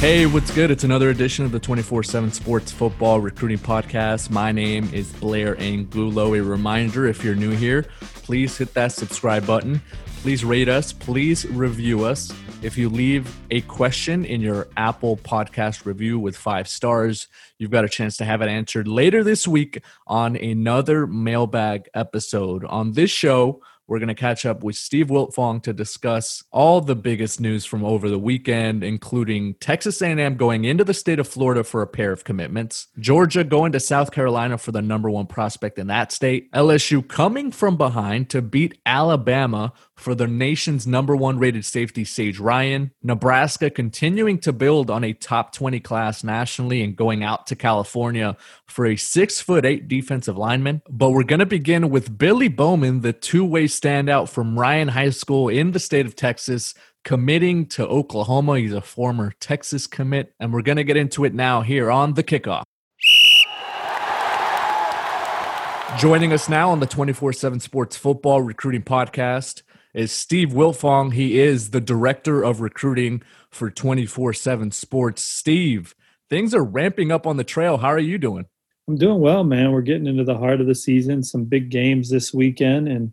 Hey, what's good? It's another edition of the 24 7 Sports Football Recruiting Podcast. My name is Blair Angulo. A reminder if you're new here, please hit that subscribe button. Please rate us. Please review us. If you leave a question in your Apple podcast review with five stars, you've got a chance to have it answered later this week on another mailbag episode. On this show, we're going to catch up with Steve Wiltfong to discuss all the biggest news from over the weekend, including Texas A&M going into the state of Florida for a pair of commitments, Georgia going to South Carolina for the number one prospect in that state, LSU coming from behind to beat Alabama for the nation's number one rated safety, Sage Ryan, Nebraska continuing to build on a top 20 class nationally and going out to California for a six foot eight defensive lineman. But we're going to begin with Billy Bowman, the two way standout from Ryan High School in the state of Texas, committing to Oklahoma. He's a former Texas commit, and we're going to get into it now here on the kickoff. Joining us now on the 24 7 Sports Football Recruiting Podcast is Steve Wiltfong. He is the director of recruiting for 24 7 Sports. Steve, things are ramping up on the trail. How are you doing? I'm doing well, man. We're getting into the heart of the season, some big games this weekend. And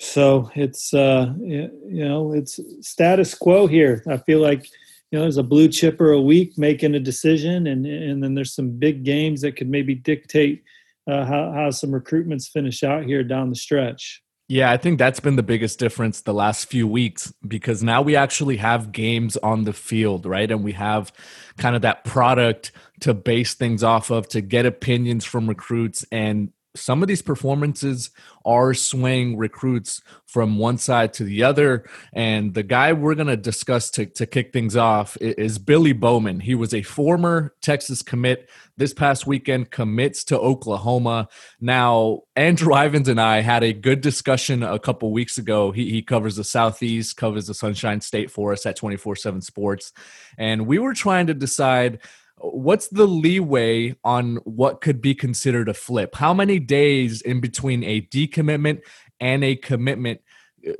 so it's, uh, you know, it's status quo here. I feel like, you know, there's a blue chipper a week making a decision, and, and then there's some big games that could maybe dictate uh, how, how some recruitments finish out here down the stretch. Yeah, I think that's been the biggest difference the last few weeks because now we actually have games on the field, right? And we have kind of that product to base things off of to get opinions from recruits and some of these performances are swaying recruits from one side to the other. And the guy we're going to discuss to, to kick things off is Billy Bowman. He was a former Texas commit. This past weekend commits to Oklahoma. Now, Andrew Ivins and I had a good discussion a couple weeks ago. He, he covers the Southeast, covers the Sunshine State for us at 24 7 Sports. And we were trying to decide what's the leeway on what could be considered a flip? How many days in between a decommitment and a commitment uh,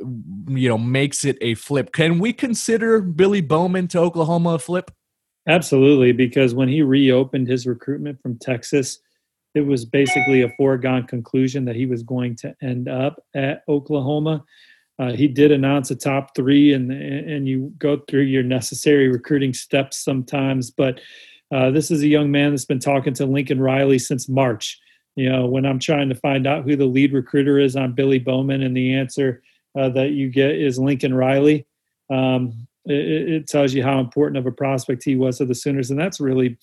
you know makes it a flip? Can we consider Billy Bowman to Oklahoma a flip? Absolutely, because when he reopened his recruitment from Texas, it was basically a foregone conclusion that he was going to end up at Oklahoma. Uh, he did announce a top three, and and you go through your necessary recruiting steps sometimes, but uh, this is a young man that's been talking to Lincoln Riley since March. You know, when I'm trying to find out who the lead recruiter is on Billy Bowman, and the answer uh, that you get is Lincoln Riley, um, it, it, tells you how important of a prospect he was to the Sooners, and that's really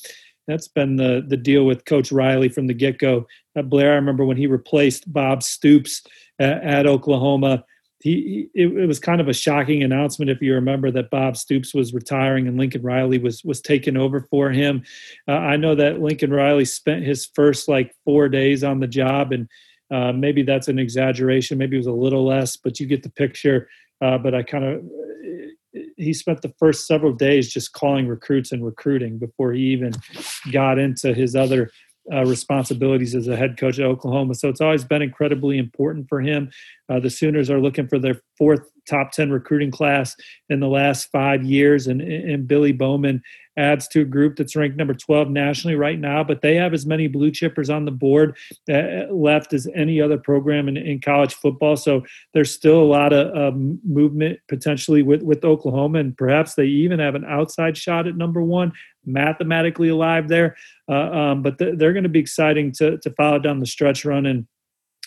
that's been the the deal with Coach Riley from the get go. Uh, Blair, I remember when he replaced Bob Stoops at, at Oklahoma he, it, it, was kind of a shocking announcement if you remember that Bob Stoops was retiring and Lincoln Riley was was taking over for him. Uh, I know that Lincoln Riley spent his first like four days on the job, and uh, maybe that's an exaggeration. Maybe it was a little less, but you get the picture. Uh, but I kind of he spent the first several days just calling recruits and recruiting before he even got into his other uh, responsibilities as a head coach at Oklahoma. So it's always been incredibly important for him. Uh, the Sooners are looking for their fourth top 10 recruiting class in the last five years, and, and Billy Bowman adds to a group that's ranked number 12 nationally right now, but they have as many blue chippers on the board uh, left as any other program in, in, college football. So there's still a lot of movement potentially with, with Oklahoma, and perhaps they even have an outside shot at number one, mathematically alive there. Uh, um, but th- they're going to be exciting to, to follow down the stretch run and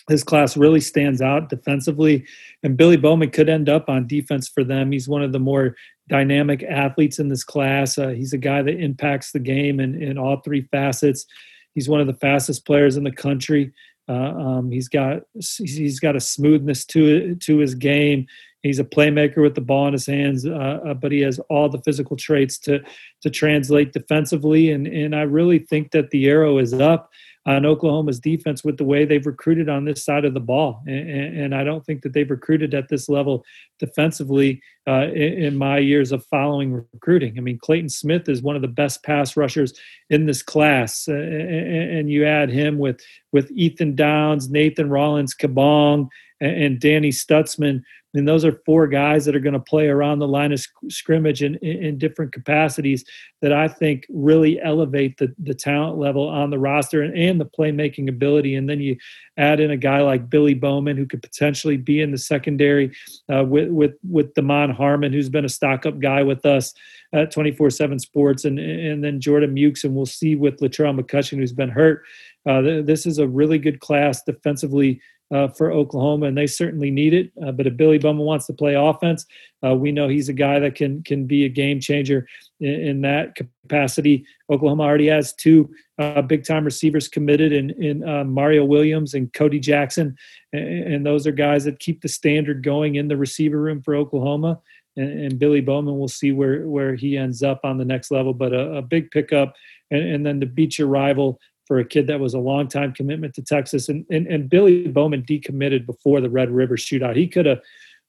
his class really stands out defensively and billy bowman could end up on defense for them. He's one of the more dynamic athletes in this class. Uh, he's a guy that impacts the game in, in all three facets. He's one of the fastest players in the country. Uh, um, he's got he's got a smoothness to to his game. He's a playmaker with the ball in his hands uh, uh, but he has all the physical traits to to translate defensively and and I really think that the arrow is up on Oklahoma's defense with the way they've recruited on this side of the ball. And, and I don't think that they've recruited at this level defensively uh, in, in, my years of following recruiting. I mean, Clayton Smith is one of the best pass rushers in this class, uh, and, and, you add him with with Ethan Downs, Nathan Rollins, Kabong, and, and Danny Stutsman and those are four guys that are going to play around the line of scrimmage in, in different capacities that I think really elevate the, the talent level on the roster and, and the playmaking ability. And then you add in a guy like Billy Bowman, who could potentially be in the secondary uh, with, with, with Damond Harmon, who's been a stock up guy with us at 24 7 Sports, and, and then Jordan Mukes. And we'll see with Latrell McCutcheon, who's been hurt. Uh, this is a really good class defensively uh, for Oklahoma, and they certainly need it. Uh, but if Billy Bowman wants to play offense, uh, we know he's a guy that can can be a game changer in, in that capacity. Oklahoma already has two uh, big time receivers committed in in uh, Mario Williams and Cody Jackson, and, and, those are guys that keep the standard going in the receiver room for Oklahoma. And, and Billy Bowman, we'll see where where he ends up on the next level, but a, a big pickup. And, and then to beat your rival for a kid that was a long time commitment to Texas. And, and, and Billy Bowman decommitted before the Red River shootout. He could have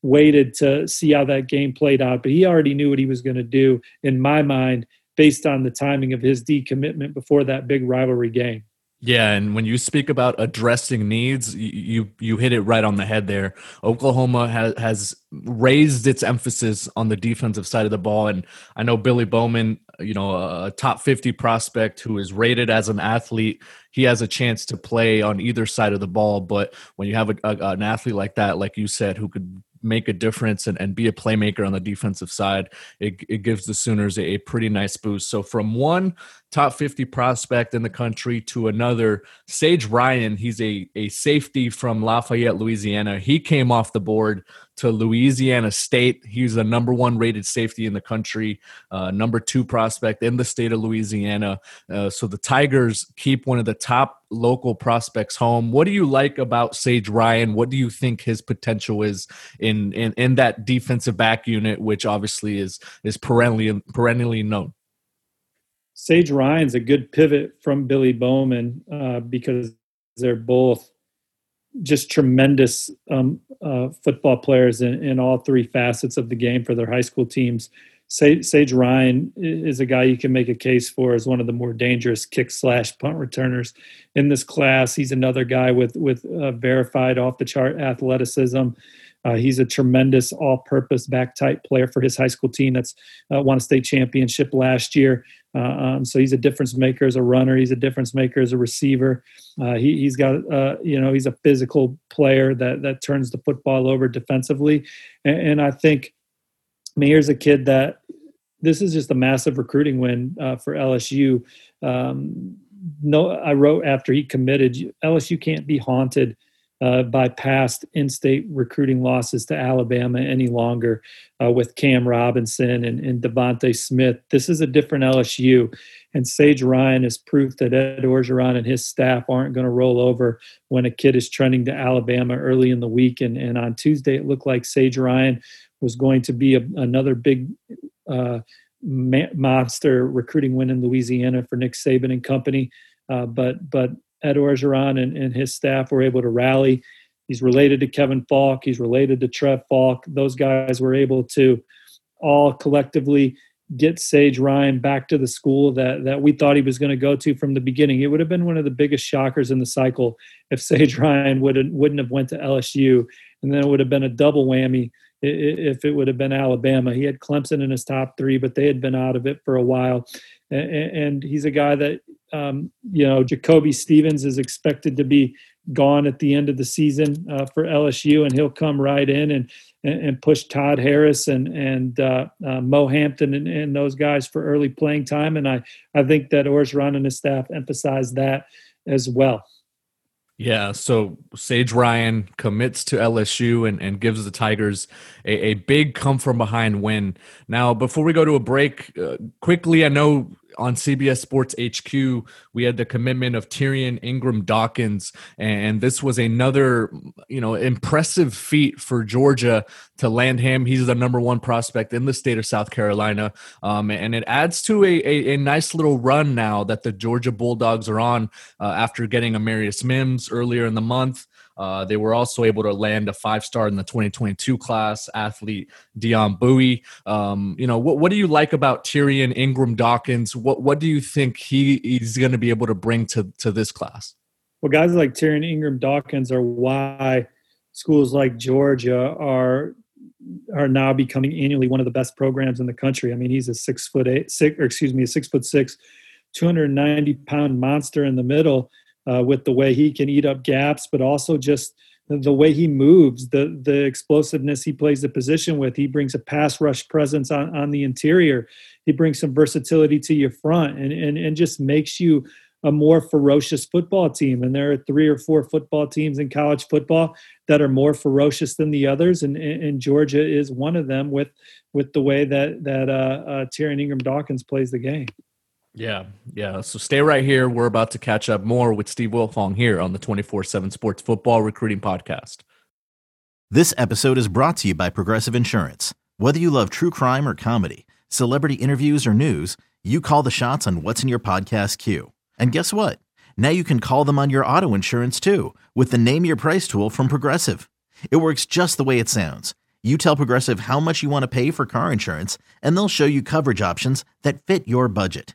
waited to see how that game played out, but he already knew what he was going to do, in my mind, based on the timing of his decommitment before that big rivalry game. Yeah, and when you speak about addressing needs, you you hit it right on the head there. Oklahoma has has raised its emphasis on the defensive side of the ball, and I know Billy Bowman, you know, a top fifty prospect who is rated as an athlete, he has a chance to play on either side of the ball. But when you have a, a, an athlete like that, like you said, who could make a difference and, and be a playmaker on the defensive side, it, it gives the Sooners a, a pretty nice boost. So from one top 50 prospect in the country to another, Sage Ryan, he's a, a safety from Lafayette, Louisiana. He came off the board to Louisiana State. He's the number one rated safety in the country, uh, number two prospect in the state of Louisiana. Uh, so the Tigers keep one of the top local prospects home. What do you like about Sage Ryan? What do you think his potential is in in, in that defensive back unit, which obviously is is perennially perennially known? Sage Ryan's a good pivot from Billy Bowman uh, because they're both just tremendous um, uh, football players in, in, all three facets of the game for their high school teams. Sage, Sage, Ryan is a guy you can make a case for as one of the more dangerous kick slash punt returners in this class. He's another guy with with uh, verified off the chart athleticism. Uh, he's a tremendous all-purpose back type player for his high school team that's uh, won a state championship last year. Uh, um, so he's a difference maker as a runner. He's a difference maker as a receiver. Uh, he, has got, uh, you know, he's a physical player that that turns the football over defensively. And, and I think, I here's a kid that this is just a massive recruiting win uh, for LSU. Um, no, I wrote after he committed, LSU can't be haunted uh, by past in-state recruiting losses to Alabama any longer uh, with Cam Robinson and, and DeVonta Smith. This is a different LSU, and Sage Ryan is proof that Ed Orgeron and his staff aren't going to roll over when a kid is trending to Alabama early in the week. And, and on Tuesday, it looked like Sage Ryan was going to be a, another big uh, monster recruiting win in Louisiana for Nick Saban and company. Uh, but but Ed Orgeron and, and his staff were able to rally. He's related to Kevin Faulk. He's related to Trev Faulk. Those guys were able to all collectively get Sage Ryan back to the school that that we thought he was going to go to from the beginning. It would have been one of the biggest shockers in the cycle if Sage Ryan wouldn't wouldn't have went to LSU, and then it would have been a double whammy if it would have been Alabama. He had Clemson in his top three, but they had been out of it for a while, and he's a guy that um, you know, Jacoby Stevens is expected to be gone at the end of the season uh, for LSU, and he'll come right in and and, push Todd Harris and and uh, uh, Mo Hampton and, and, those guys for early playing time. And I I think that Orgeron and his staff emphasized that as well. Yeah, so Sage Ryan commits to LSU and, and gives the Tigers a, a big come from behind win. Now, before we go to a break, uh, quickly, I know on CBS Sports HQ, we had the commitment of Tyrion Ingram Dawkins, and this was another, you know, impressive feat for Georgia to land him. He's the number one prospect in the state of South Carolina, um, and it adds to a, a, a, nice little run now that the Georgia Bulldogs are on uh, after getting Amarius Mims earlier in the month. Uh, they were also able to land a five star in the 2022 class athlete, Dion Bowie. Um, you know, what, what do you like about Tyrion Ingram Dawkins? What, what do you think he is going to be able to bring to, to this class? Well, guys like Tyrion Ingram Dawkins are why schools like Georgia are are now becoming annually one of the best programs in the country. I mean, he's a six foot eight, six, or excuse me, a six foot six, 290 pound monster in the middle uh, with the way he can eat up gaps, but also just the way he moves, the the explosiveness he plays the position with. He brings a pass rush presence on, on the interior. He brings some versatility to your front and, and, and just makes you a more ferocious football team. And there are three or four football teams in college football that are more ferocious than the others, and, and Georgia is one of them with with the way that that uh, uh, Tyrion Ingram Dawkins plays the game. Yeah, yeah. So stay right here. We're about to catch up more with Steve Wiltfong here on the 24 7 Sports Football Recruiting Podcast. This episode is brought to you by Progressive Insurance. Whether you love true crime or comedy, celebrity interviews or news, you call the shots on What's in Your Podcast queue. And guess what? Now you can call them on your auto insurance too with the Name Your Price tool from Progressive. It works just the way it sounds. You tell Progressive how much you want to pay for car insurance, and they'll show you coverage options that fit your budget.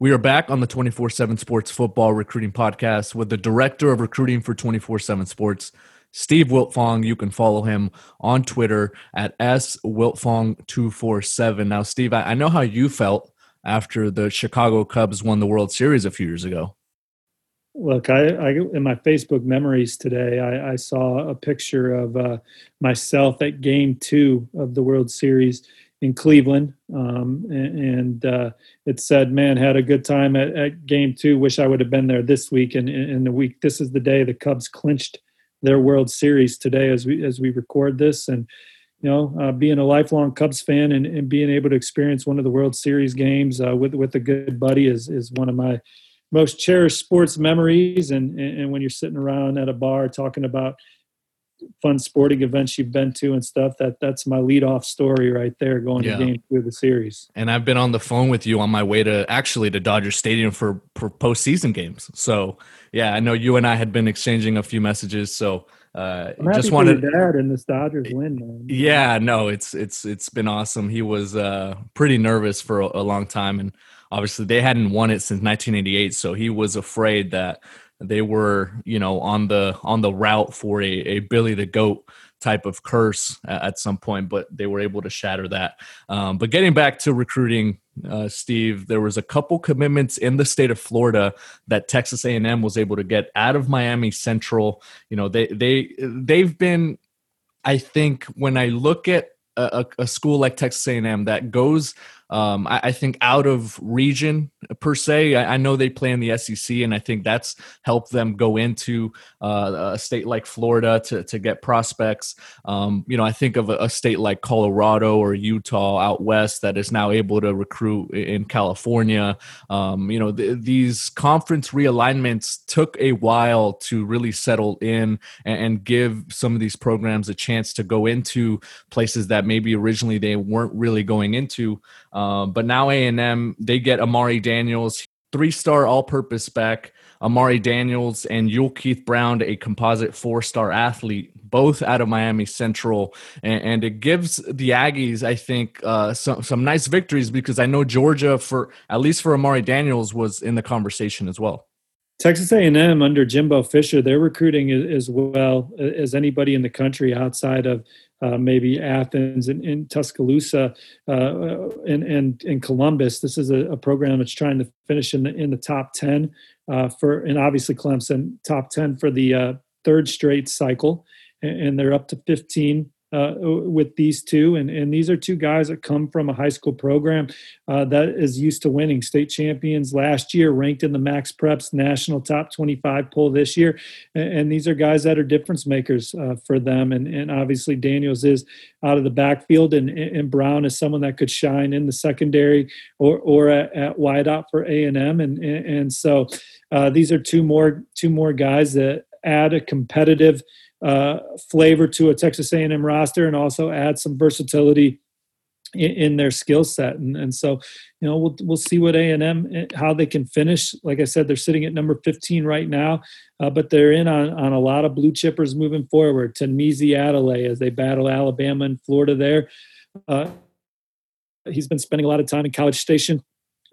We are back on the 24 7 Sports Football Recruiting Podcast with the Director of Recruiting for 24 7 Sports, Steve Wiltfong. You can follow him on Twitter at swiltfong247. Now, Steve, I know how you felt after the Chicago Cubs won the World Series a few years ago. Look, I, I in my Facebook memories today, I, I saw a picture of uh, myself at Game Two of the World Series in Cleveland, um, and, and uh, it said, "Man, had a good time at, at, Game Two. Wish I would have been there this week." And in the week, this is the day the Cubs clinched their World Series today, as we as we record this, and you know, uh, being a lifelong Cubs fan and, and, being able to experience one of the World Series games uh, with with a good buddy is is one of my most cherished sports memories. And and when you're sitting around at a bar talking about fun sporting events you've been to and stuff that that's my lead off story right there going yeah. to game two of the series and i've been on the phone with you on my way to actually to dodger stadium for, for postseason games so yeah i know you and i had been exchanging a few messages so uh, just wanted dad and the Dodgers win, man. Yeah, no, it's it's it's been awesome. He was uh, pretty nervous for a, a long time, and obviously they hadn't won it since 1988, so he was afraid that they were you know on the on the route for a, a billy the goat type of curse at some point but they were able to shatter that. Um, but getting back to recruiting uh, steve there was a couple commitments in the state of florida that texas a&m was able to get out of miami central. You know they they they've been i think when i look at a, a, school like Texas A&M that goes um, I, I, think out of region per se. I, I, know they play in the SEC, and I think that's helped them go into uh, a state like Florida to to get prospects. Um, you know, I think of a, a, state like Colorado or Utah out west that is now able to recruit in California. Um, you know, th- these conference realignments took a while to really settle in and, and give some of these programs a chance to go into places that maybe originally they weren't really going into. Um, but now A and M they get Amari Daniels, three star all purpose back. Amari Daniels and Yulkeith Brown, a composite four star athlete, both out of Miami Central, and, and it gives the Aggies, I think, uh, some some nice victories because I know Georgia, for at least for Amari Daniels, was in the conversation as well. Texas A&M under Jimbo Fisher, they're recruiting as well as anybody in the country outside of uh, maybe Athens and, and Tuscaloosa uh, and, and, and Columbus. This is a, a, program that's trying to finish in the in the top ten uh, for, and obviously Clemson top ten for the uh, third straight cycle, and, and they're up to fifteen uh, with these two. And, and these are two guys that come from a high school program uh, that is used to winning state champions last year, ranked in the Max Preps national top 25 poll this year. And, and these are guys that are difference makers uh, for them. And, and obviously, Daniels is out of the backfield, and, and Brown is someone that could shine in the secondary or, or at, at wideout for A&M. And, and, and so uh, these are two more, two more guys that add a competitive – uh, flavor to a Texas A&M roster and also add some versatility in, their skill set. And, and so, you know, we'll we'll see what A&M eh, how they can finish. Like I said, they're sitting at number 15 right now, uh, but they're in on, on a lot of blue chippers moving forward. Tunmise Adeleye as they battle Alabama and Florida there. Uh, he's been spending a lot of time in College Station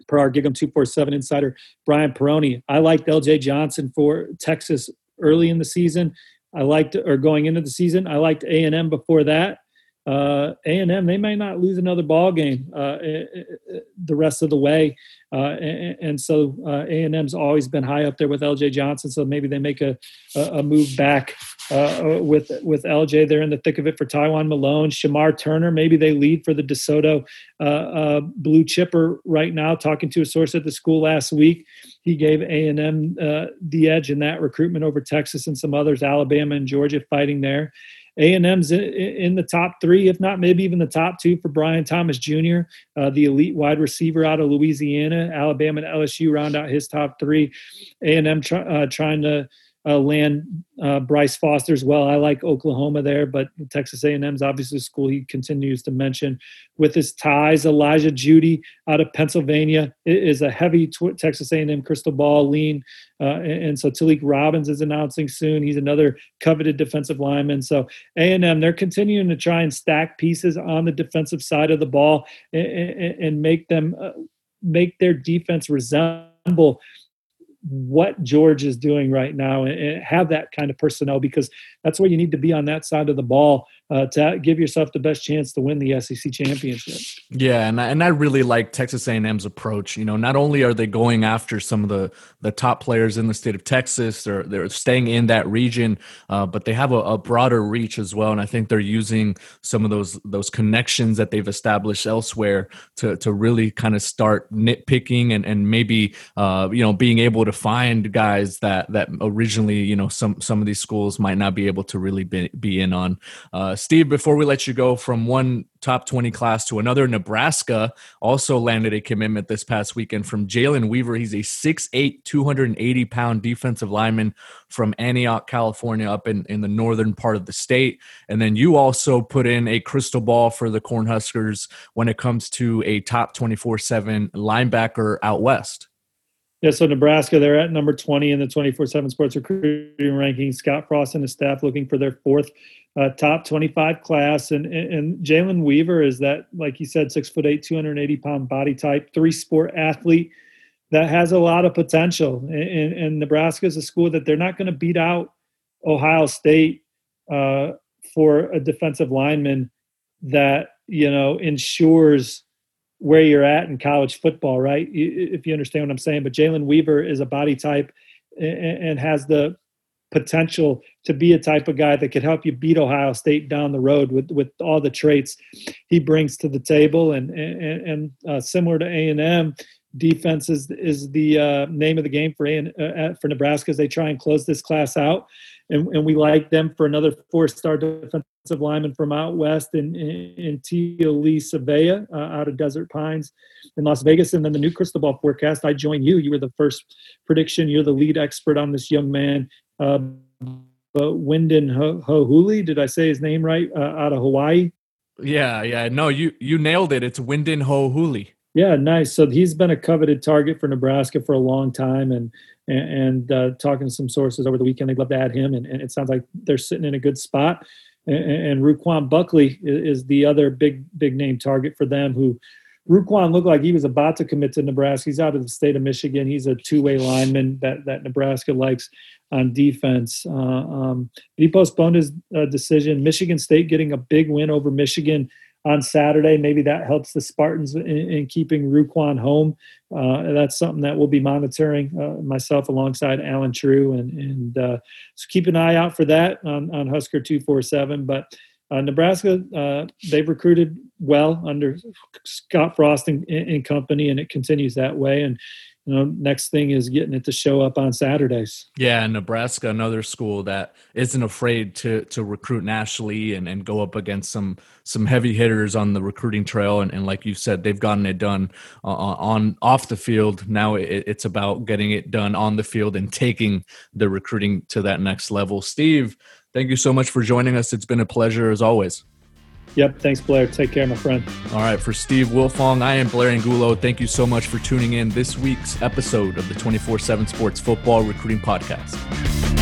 per our Gig'em 247 insider Brian Perroni. I liked LJ Johnson for Texas early in the season. I liked, or going into the season, I liked A and M before that. Uh, A and M, they may not lose another ball game uh, eh, eh, the rest of the way, uh, and, and, so uh, A and M's always been high up there with LJ Johnson. So maybe they make a a, move back uh, with with LJ. They're in the thick of it for Tywone Malone, Shemar Turner. Maybe they lead for the DeSoto uh, blue chipper right now. Talking to a source at the school last week, he gave A and M the edge in that recruitment over Texas and some others, Alabama and Georgia fighting there. A&M's in the top three, if not maybe even the top two for Brian Thomas Jr., uh, the elite wide receiver out of Louisiana. Alabama and LSU round out his top three. A&M try, uh, trying to uh, land uh, Bryce Foster as well. I like Oklahoma there, but Texas A&M is obviously a school he continues to mention with his ties. Elijah Jeudy out of Pennsylvania is a heavy tw- Texas A&M crystal ball lean, uh, and, and, so Talik Robbins is announcing soon. He's another coveted defensive lineman. So A&M they're continuing to try and stack pieces on the defensive side of the ball and, and, and make them uh, make their defense resemble what George is doing right now and, have that kind of personnel because that's where you need to be on that side of the ball uh, to give yourself the best chance to win the SEC championship. Yeah, and I, and I really like Texas A&M's approach. You know, not only are they going after some of the the top players in the state of Texas, they're they're staying in that region, uh, but they have a, a, broader reach as well. And I think they're using some of those those connections that they've established elsewhere to to really kind of start nitpicking and and maybe uh, you know being able to find guys that that originally you know some some of these schools might not be able to really be, be in on. Uh, Steve, before we let you go from one top 20 class to another, Nebraska also landed a commitment this past weekend from Jalen Weaver. He's a 6'8, 280 pound defensive lineman from Antioch, California, up in, in the northern part of the state. And then you also put in a crystal ball for the Cornhuskers when it comes to a top 24 7 linebacker out west. Yeah, so Nebraska, they're at number 20 in the 24 7 sports recruiting ranking. Scott Frost and his staff looking for their fourth uh, top 25 class. And, and, and Jalen Weaver is that, like you said, six foot eight, 280 pound body type, three sport athlete that has a lot of potential. And, and Nebraska is a school that they're not going to beat out Ohio State uh, for a defensive lineman that, you know, ensures where you're at in college football, right? If you understand what I'm saying. But Jalen Weaver is a body type and has the potential to be a type of guy that could help you beat Ohio State down the road with with all the traits he brings to the table. And and, and uh, similar to A and M, defense is is the uh, name of the game for A uh, for Nebraska as they try and close this class out. And, and we like them for another four-star defensive lineman from out west in in, in Lee Savea uh, out of Desert Pines in Las Vegas. And then the new crystal ball forecast. I join you. You were the first prediction. You're the lead expert on this young man. Uh, but Wynden Ho'ohuli, did I say his name right? Uh, out of Hawaii. Yeah, yeah. No, you you nailed it. It's Wynden Ho'ohuli. Yeah, nice. So he's been a coveted target for Nebraska for a long time, and and, and uh, talking to some sources over the weekend, they'd love to add him, and, and, it sounds like they're sitting in a good spot. And, and Ruquan Buckley is, is the other big big name target for them, who Ruquan looked like he was about to commit to Nebraska. He's out of the state of Michigan. He's a two-way lineman that that Nebraska likes on defense. Uh, um, he postponed his uh, decision. Michigan State getting a big win over Michigan on Saturday. Maybe that helps the Spartans in, in keeping Ruquan home. Uh, that's something that we'll be monitoring uh, myself alongside Allen Trieu, and and uh, so keep an eye out for that on on Husker two four seven. But uh, Nebraska, they've recruited well under Scott Frost and, and, company, and it continues that way. And you know, next thing is getting it to show up on Saturdays. Yeah, Nebraska, another school that isn't afraid to to recruit nationally and, and go up against some some heavy hitters on the recruiting trail. And, and like you said, they've gotten it done uh, on off the field. Now it, it's about getting it done on the field and taking the recruiting to that next level. Steve, Thank you so much for joining us. It's been a pleasure as always. Yep. Thanks, Blair. Take care, my friend. All right. For Steve Wiltfong, I am Blair Angulo. Thank you so much for tuning in this week's episode of the 24 7 Sports Football Recruiting Podcast.